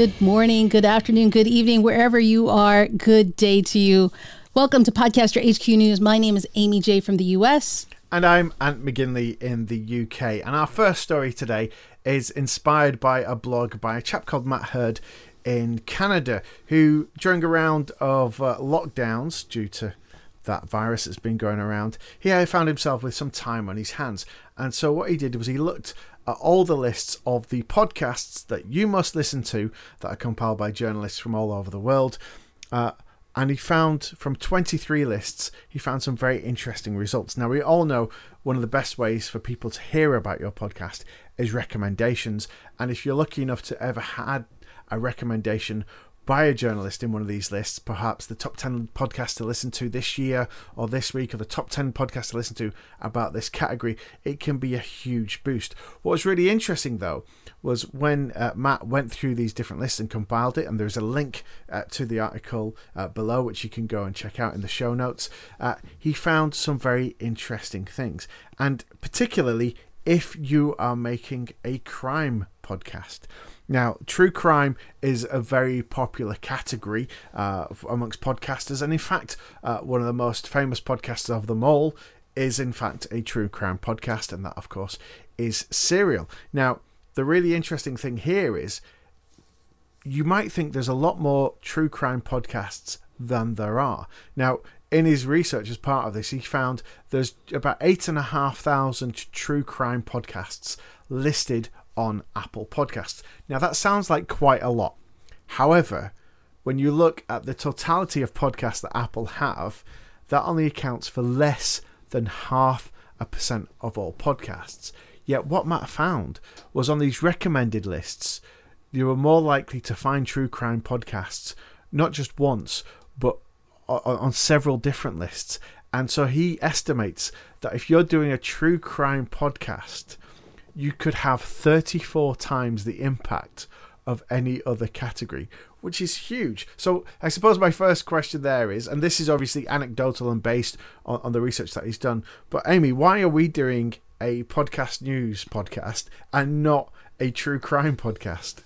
good morning, good afternoon, good evening, wherever you are. Good day to you. Welcome to Podcaster HQ News. My name is Aimee J from the US. And I'm Ant McGinley in the UK. And our first story today is inspired by a blog by a chap called Matt Hurd in Canada, who, during a round of uh, lockdowns due to that virus that's been going around, he found himself with some time on his hands. And so what he did was he looked at all the lists of the podcasts that you must listen to that are compiled by journalists from all over the world. Uh, and he found from 23 lists, he found some very interesting results. Now, we all know one of the best ways for people to hear about your podcast is recommendations. And if you're lucky enough to ever had a recommendation by a journalist in one of these lists, perhaps the top 10 podcasts to listen to this year or this week, or the top 10 podcasts to listen to about this category, it can be a huge boost. What was really interesting though was when uh, Matt went through these different lists and compiled it, and there's a link uh, to the article uh, below which you can go and check out in the show notes. Uh, he found some very interesting things, and particularly if you are making a crime podcast. Now, true crime is a very popular category uh, amongst podcasters, and in fact, uh, one of the most famous podcasts of them all is, in fact, a true crime podcast, and that, of course, is Serial. Now, the really interesting thing here is you might think there's a lot more true crime podcasts than there are. Now, in his research as part of this, he found there's about eight and a half thousand true crime podcasts listed on Apple Podcasts. Now, that sounds like quite a lot. However, when you look at the totality of podcasts that Apple have, that only accounts for less than half a percent of all podcasts. Yet, what Matt found was on these recommended lists, you were more likely to find true crime podcasts not just once, but on several different lists. And so he estimates that if you're doing a true crime podcast, you could have 34 times the impact of any other category, which is huge. So I suppose my first question there is, and this is obviously anecdotal and based on, on the research that he's done, but Aimee, why are we doing a podcast news podcast and not a true crime podcast?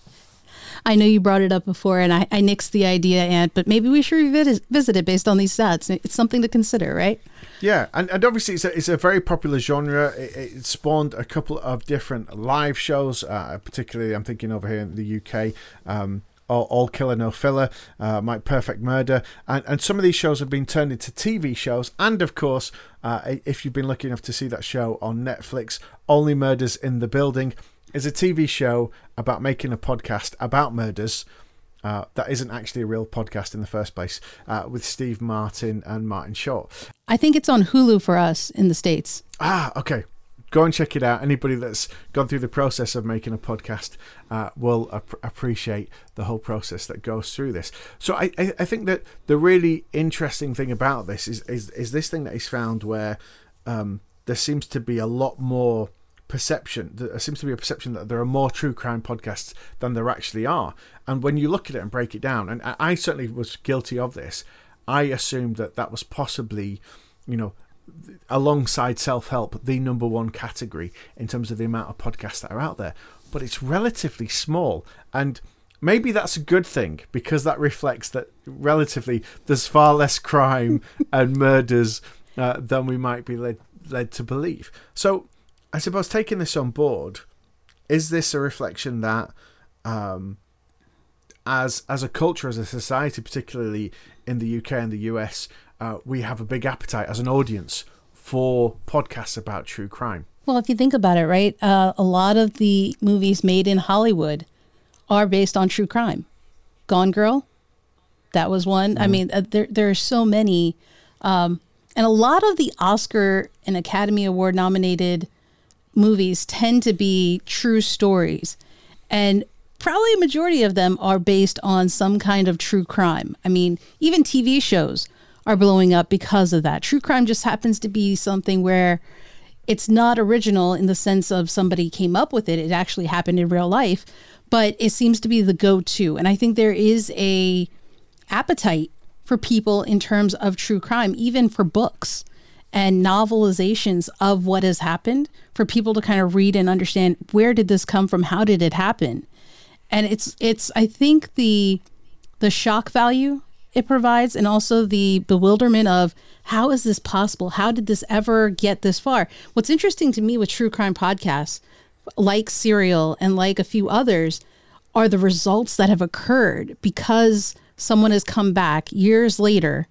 I know you brought it up before, and I, I nixed the idea, and but maybe we should revisit it based on these stats. It's something to consider, right? Yeah, and, and obviously it's a, it's a very popular genre. It, it spawned a couple of different live shows, uh, particularly I'm thinking over here in the UK. Um, all, all, Killer No Filler, uh, My Perfect Murder, and, and some of these shows have been turned into TV shows. And of course, uh, if you've been lucky enough to see that show on Netflix, Only Murders in the Building is a TV show about making a podcast about murders. Uh, that isn't actually a real podcast in the first place, uh, with Steve Martin and Martin Short. I think it's on Hulu for us in the States. Ah, okay. Go and check it out. Anybody that's gone through the process of making a podcast uh, will ap- appreciate the whole process that goes through this. So I, I, I, think that the really interesting thing about this is, is, is this thing that he's found where um, there seems to be a lot more perception. There seems to be a perception that there are more true crime podcasts than there actually are. And when you look at it and break it down, and I certainly was guilty of this, I assumed that that was possibly, you know, alongside self help, the number one category in terms of the amount of podcasts that are out there. But it's relatively small. And maybe that's a good thing because that reflects that relatively there's far less crime and murders uh, than we might be led led to believe. So I suppose taking this on board, is this a reflection that, um, as as a culture, as a society, particularly in the UK and the US, uh, we have a big appetite as an audience for podcasts about true crime? Well, if you think about it, right, uh, a lot of the movies made in Hollywood are based on true crime. Gone Girl, that was one. Mm. I mm-hmm. mean, uh, there there are so many, um, and a lot of the Oscar and Academy Award nominated movies tend to be true stories. And probably a majority of them are based on some kind of true crime. I mean, even TV shows are blowing up because of that. True crime just happens to be something where it's not original in the sense of somebody came up with it. It actually happened in real life, but it seems to be the go-to. And I think there is a appetite for people in terms of true crime, even for books and novelizations of what has happened for people to kind of read and understand where did this come from? How did it happen? and it's it's I think the the shock value it provides and also the bewilderment of how is this possible? How did this ever get this far? What's interesting to me with true crime podcasts, like Serial and like a few others, are the results that have occurred because someone has come back years later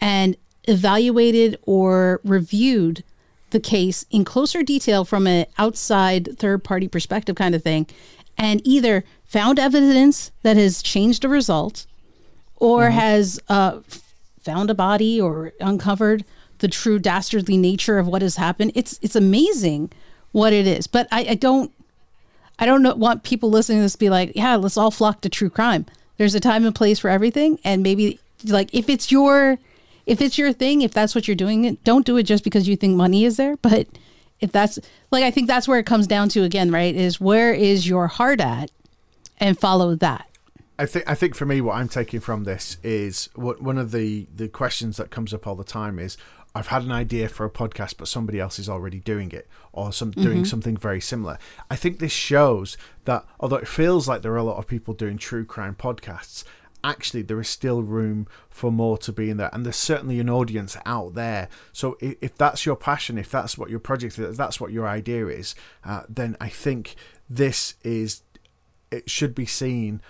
and evaluated or reviewed the case in closer detail from an outside third party perspective kind of thing and either found evidence that has changed a result or mm-hmm. has uh, found a body or uncovered the true dastardly nature of what has happened. It's it's amazing what it is. But I, I don't I don't know, want people listening to this to be like, yeah, let's all flock to true crime. There's a time and place for everything, and maybe like if it's your if it's your thing, if that's what you're doing, don't do it just because you think money is there. But if that's like, I think that's where it comes down to again, right? Is where is your heart at, and follow that. I think I think for me, what I'm taking from this is what one of the the questions that comes up all the time is I've had an idea for a podcast, but somebody else is already doing it or some mm-hmm. doing something very similar. I think this shows that although it feels like there are a lot of people doing true crime podcasts, actually there is still room for more to be in there and there's certainly an audience out there so if, that's your passion if that's what your project is that's what your idea is uh, then i think this is it should be seen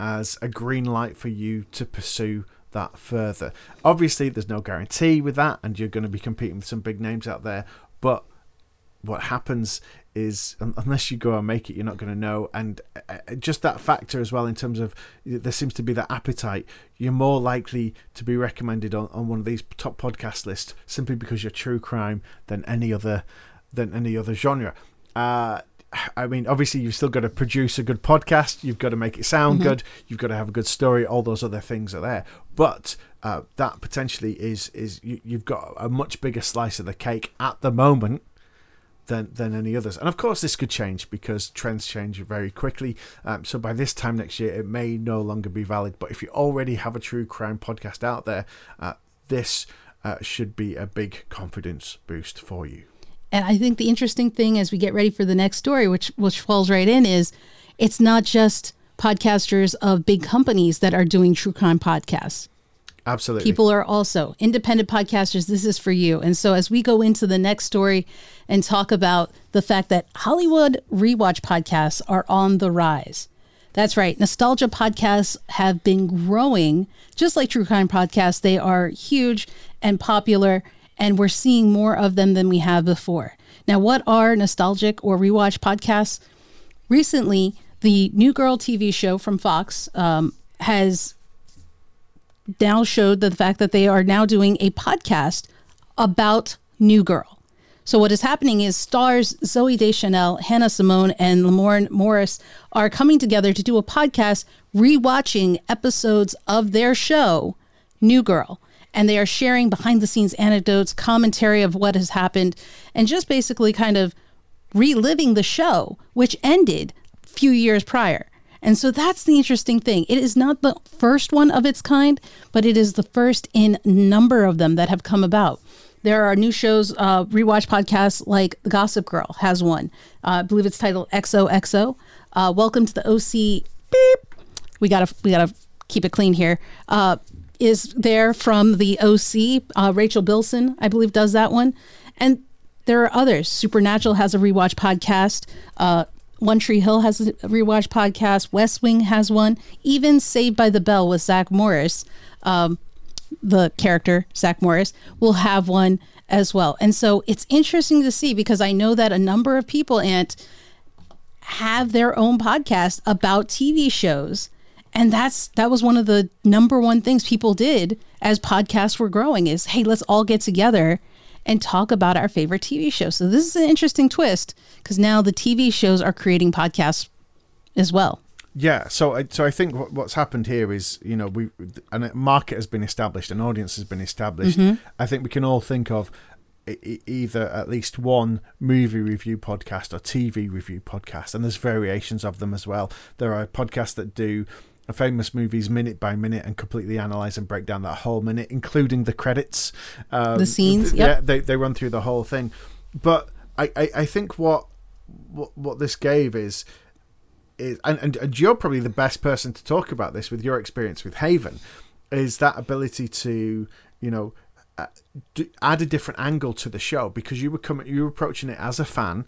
as a green light for you to pursue that further. Obviously, there's no guarantee with that, and you're going to be competing with some big names out there. But what happens is, unless you go and make it, you're not going to know. And uh, uh, just that factor as well, in terms of there seems to be that appetite, you're more likely to be recommended on, on one of these top podcast lists simply because you're true crime than any other than any other genre. Uh, I mean, obviously, you've still got to produce a good podcast. You've got to make it sound mm-hmm. good. You've got to have a good story. All those other things are there, but uh, that potentially is is you, you've got a much bigger slice of the cake at the moment than than any others. And of course, this could change because trends change very quickly. Um, so by this time next year, it may no longer be valid. But if you already have a true crime podcast out there, uh, this uh, should be a big confidence boost for you. And I think the interesting thing as we get ready for the next story, which which falls right in, is it's not just podcasters of big companies that are doing true crime podcasts. Absolutely. People are also independent podcasters. This is for you. And so, as we go into the next story and talk about the fact that Hollywood rewatch podcasts are on the rise. That's right. Nostalgia podcasts have been growing just like true crime podcasts. They are huge and popular and we're seeing more of them than we have before. Now, what are nostalgic or rewatch podcasts? Recently, the New Girl TV show from Fox um, has now showed the fact that they are now doing a podcast about New Girl. So what is happening is stars Zooey Deschanel, Hannah Simone, and Lamorne Morris are coming together to do a podcast rewatching episodes of their show, New Girl and they are sharing behind the scenes anecdotes, commentary of what has happened, and just basically kind of reliving the show, which ended a few years prior. And so that's the interesting thing. It is not the first one of its kind, but it is the first in number of them that have come about. There are new shows, uh, rewatch podcasts like Gossip Girl has one. Uh, I believe it's titled XOXO. Uh, Welcome to the OC. Beep. We gotta we gotta keep it clean here. Uh, is there from the OC. Uh, Rachel Bilson, I believe, does that one. And there are others. Supernatural has a rewatch podcast. Uh, one Tree Hill has a rewatch podcast. West Wing has one. Even Saved by the Bell with Zach Morris, um, the character Zach Morris, will have one as well. And so it's interesting to see because I know that a number of people and have their own podcast about TV shows and that's that was one of the number one things people did as podcasts were growing is hey let's all get together and talk about our favorite tv shows so this is an interesting twist because now the tv shows are creating podcasts as well yeah so I, so I think what's happened here is you know we a market has been established an audience has been established mm-hmm. i think we can all think of either at least one movie review podcast or TV review podcast, and there's variations of them as well. There are podcasts that do famous movies minute by minute and completely analyze and break down that whole minute, including the credits, um, the scenes. Yep. Yeah, they they run through the whole thing. But I, I, I think what what what this gave is is, and, and, and you're probably the best person to talk about this with your experience with Haven, is that ability to, you know, uh, add a different angle to the show because you were coming, you were approaching it as a fan,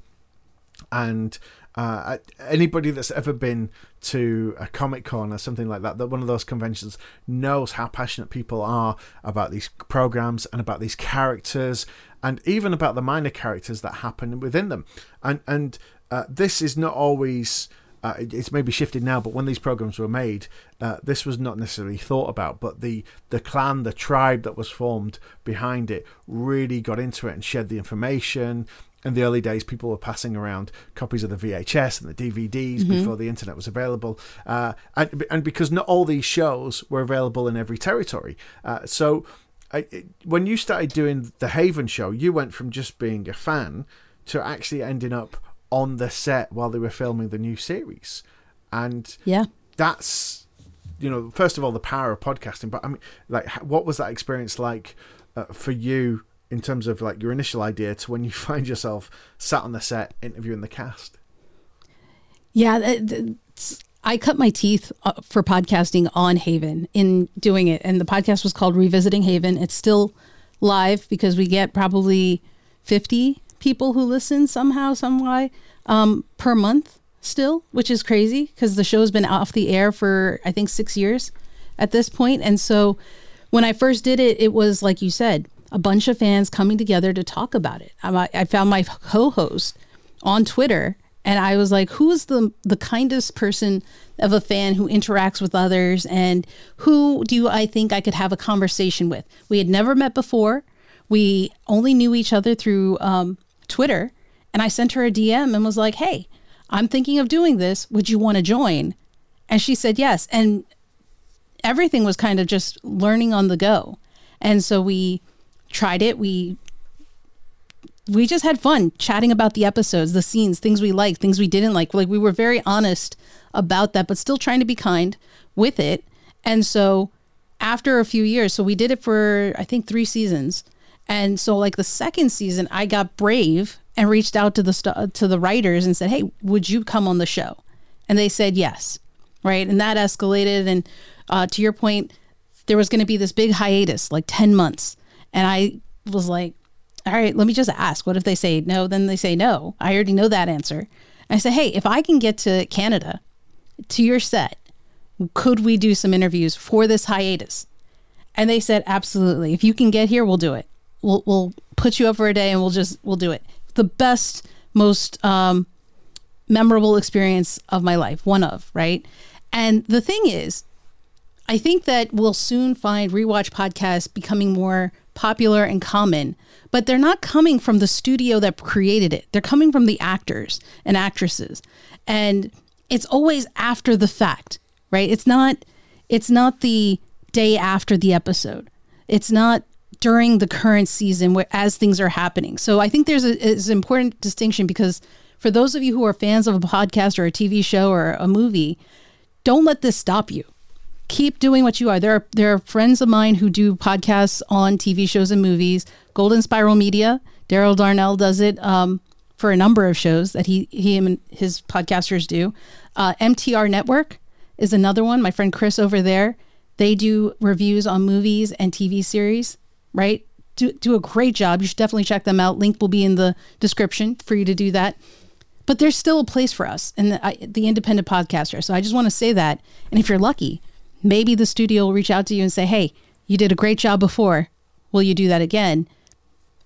and uh, anybody that's ever been to a Comic Con or something like that, that one of those conventions knows how passionate people are about these programs and about these characters, and even about the minor characters that happen within them. And and uh, this is not always. Uh, it's maybe shifted now, but when these programs were made, uh, this was not necessarily thought about. But the the clan, the tribe that was formed behind it, really got into it and shared the information in the early days, people were passing around copies of the VHS and the DVDs mm-hmm. before the internet was available, uh, and, and because not all these shows were available in every territory, uh, so. I, it, when you started doing the Haven show, you went from just being a fan to actually ending up on the set while they were filming the new series, and yeah, that's you know first of all the power of podcasting. But I mean, like, what was that experience like uh, for you in terms of like your initial idea to when you find yourself sat on the set interviewing the cast? Yeah, I cut my teeth uh, for podcasting on Haven in doing it, and the podcast was called Revisiting Haven. It's still live because we get probably fifty people who listen somehow, some way um, per month still, which is crazy because the show's been off the air for I think six years at this point, and so when I first did it, it was like you said, a bunch of fans coming together to talk about it. I, I found my co-host on Twitter, and I was like, "Who's the the kindest person of a fan who interacts with others, and who do I think I could have a conversation with?" We had never met before. We only knew each other through um, Twitter, and I sent her a DM and was like, "Hey, I'm thinking of doing this. Would you want to join?" And she said yes. And everything was kind of just learning on the go. And so we tried it. We we just had fun chatting about the episodes, the scenes, things we liked, things we didn't like. Like we were very honest about that, but still trying to be kind with it. And so after a few years, so we did it for I think 3 seasons. And so like the second season, I got brave and reached out to the st- to the writers and said, "Hey, would you come on the show?" And they said yes. Right? And that escalated and uh, to your point, there was going to be this big hiatus, like 10 months and I was like, all right, let me just ask. What if they say no? Then they say no. I already know that answer. I said, hey, if I can get to Canada to your set, could we do some interviews for this hiatus? And they said, absolutely. If you can get here, we'll do it. We'll, we'll put you up for a day and we'll just, we'll do it. The best, most um, memorable experience of my life, one of, right? And the thing is, I think that we'll soon find rewatch podcasts becoming more popular and common, but they're not coming from the studio that created it. They're coming from the actors and actresses. And it's always after the fact, right? It's not it's not the day after the episode. It's not during the current season where as things are happening. So I think there's a, an important distinction because for those of you who are fans of a podcast or a TV show or a movie, don't let this stop you keep doing what you are. There are there are friends of mine who do podcasts on TV shows and movies. Golden Spiral Media, Darrell Darnell does it um, for a number of shows that he he and his podcasters do. Uh, MTR Network is another one. My friend Chris over there, they do reviews on movies and TV series. Right, do do a great job. You should definitely check them out. Link will be in the description for you to do that. But there's still a place for us in the, the independent podcaster. So I just want to say that. And if you're lucky, maybe the studio will reach out to you and say, hey, you did a great job before. Will you do that again?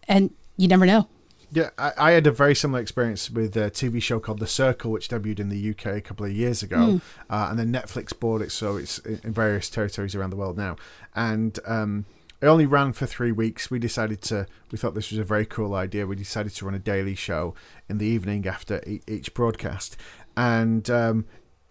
And you never know. Yeah, I, I had a very similar experience with a TV show called The Circle, which debuted in the UK a couple of years ago, mm. uh, and then Netflix bought it, so it's in various territories around the world now. And um, it only ran for three weeks. We decided to. We thought this was a very cool idea. We decided to run a daily show in the evening after each broadcast, and um,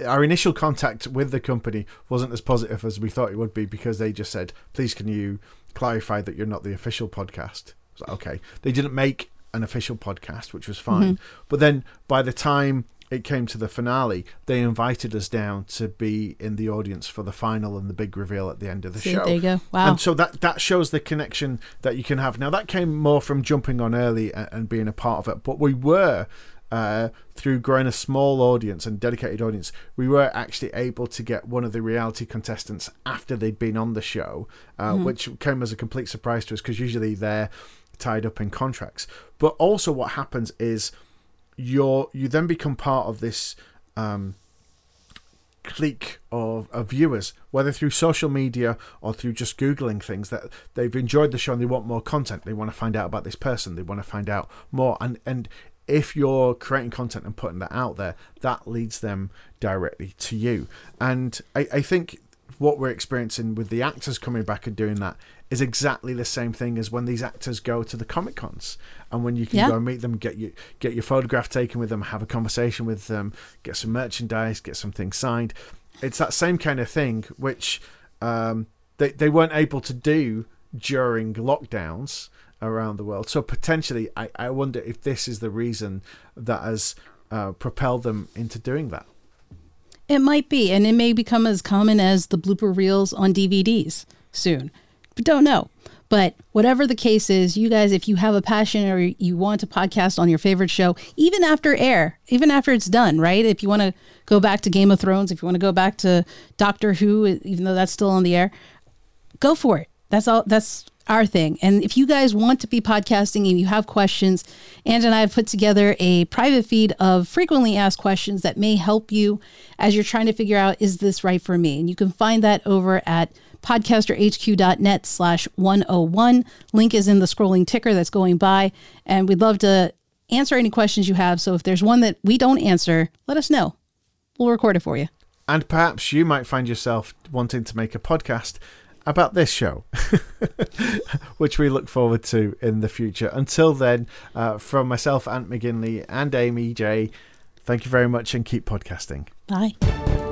our initial contact with the company wasn't as positive as we thought it would be because they just said, "Please, can you clarify that you're not the official podcast?" Like, okay, they didn't make an official podcast, which was fine. Mm-hmm. But then by the time it came to the finale, they invited us down to be in the audience for the final and the big reveal at the end of the See, show. There you go. Wow. And so that that shows the connection that you can have. Now that came more from jumping on early and, and being a part of it, but we were uh, through growing a small audience and dedicated audience, we were actually able to get one of the reality contestants after they'd been on the show, uh, mm-hmm. which came as a complete surprise to us because usually they're tied up in contracts. But also, what happens is you're you then become part of this. Um, clique of, of viewers, whether through social media or through just Googling things, that they've enjoyed the show and they want more content. They want to find out about this person. They want to find out more. And, and if you're creating content and putting that out there, that leads them directly to you. And I, I think what we're experiencing with the actors coming back and doing that is exactly the same thing as when these actors go to the comic cons and when you can yeah. go and meet them, get you get your photograph taken with them, have a conversation with them, get some merchandise, get something signed. It's that same kind of thing which um, they they weren't able to do during lockdowns around the world. So potentially, I, I wonder if this is the reason that has uh, propelled them into doing that. It might be, and it may become as common as the blooper reels on DVDs soon. But don't know. But whatever the case is, you guys, if you have a passion or you want to podcast on your favorite show, even after air, even after it's done, right? If you want to go back to Game of Thrones, if you want to go back to Doctor Who, even though that's still on the air, go for it. That's all. That's our thing. And if you guys want to be podcasting and you have questions, Ant and I have put together a private feed of frequently asked questions that may help you as you're trying to figure out, is this right for me? And you can find that over at podcasterhq.net slash 101. Link is in the scrolling ticker that's going by. And we'd love to answer any questions you have. So if there's one that we don't answer, let us know. We'll record it for you. And perhaps you might find yourself wanting to make a podcast about this show, which we look forward to in the future. Until then, uh, from myself, Ant McGinley, and Aimee J, thank you very much and keep podcasting. Bye.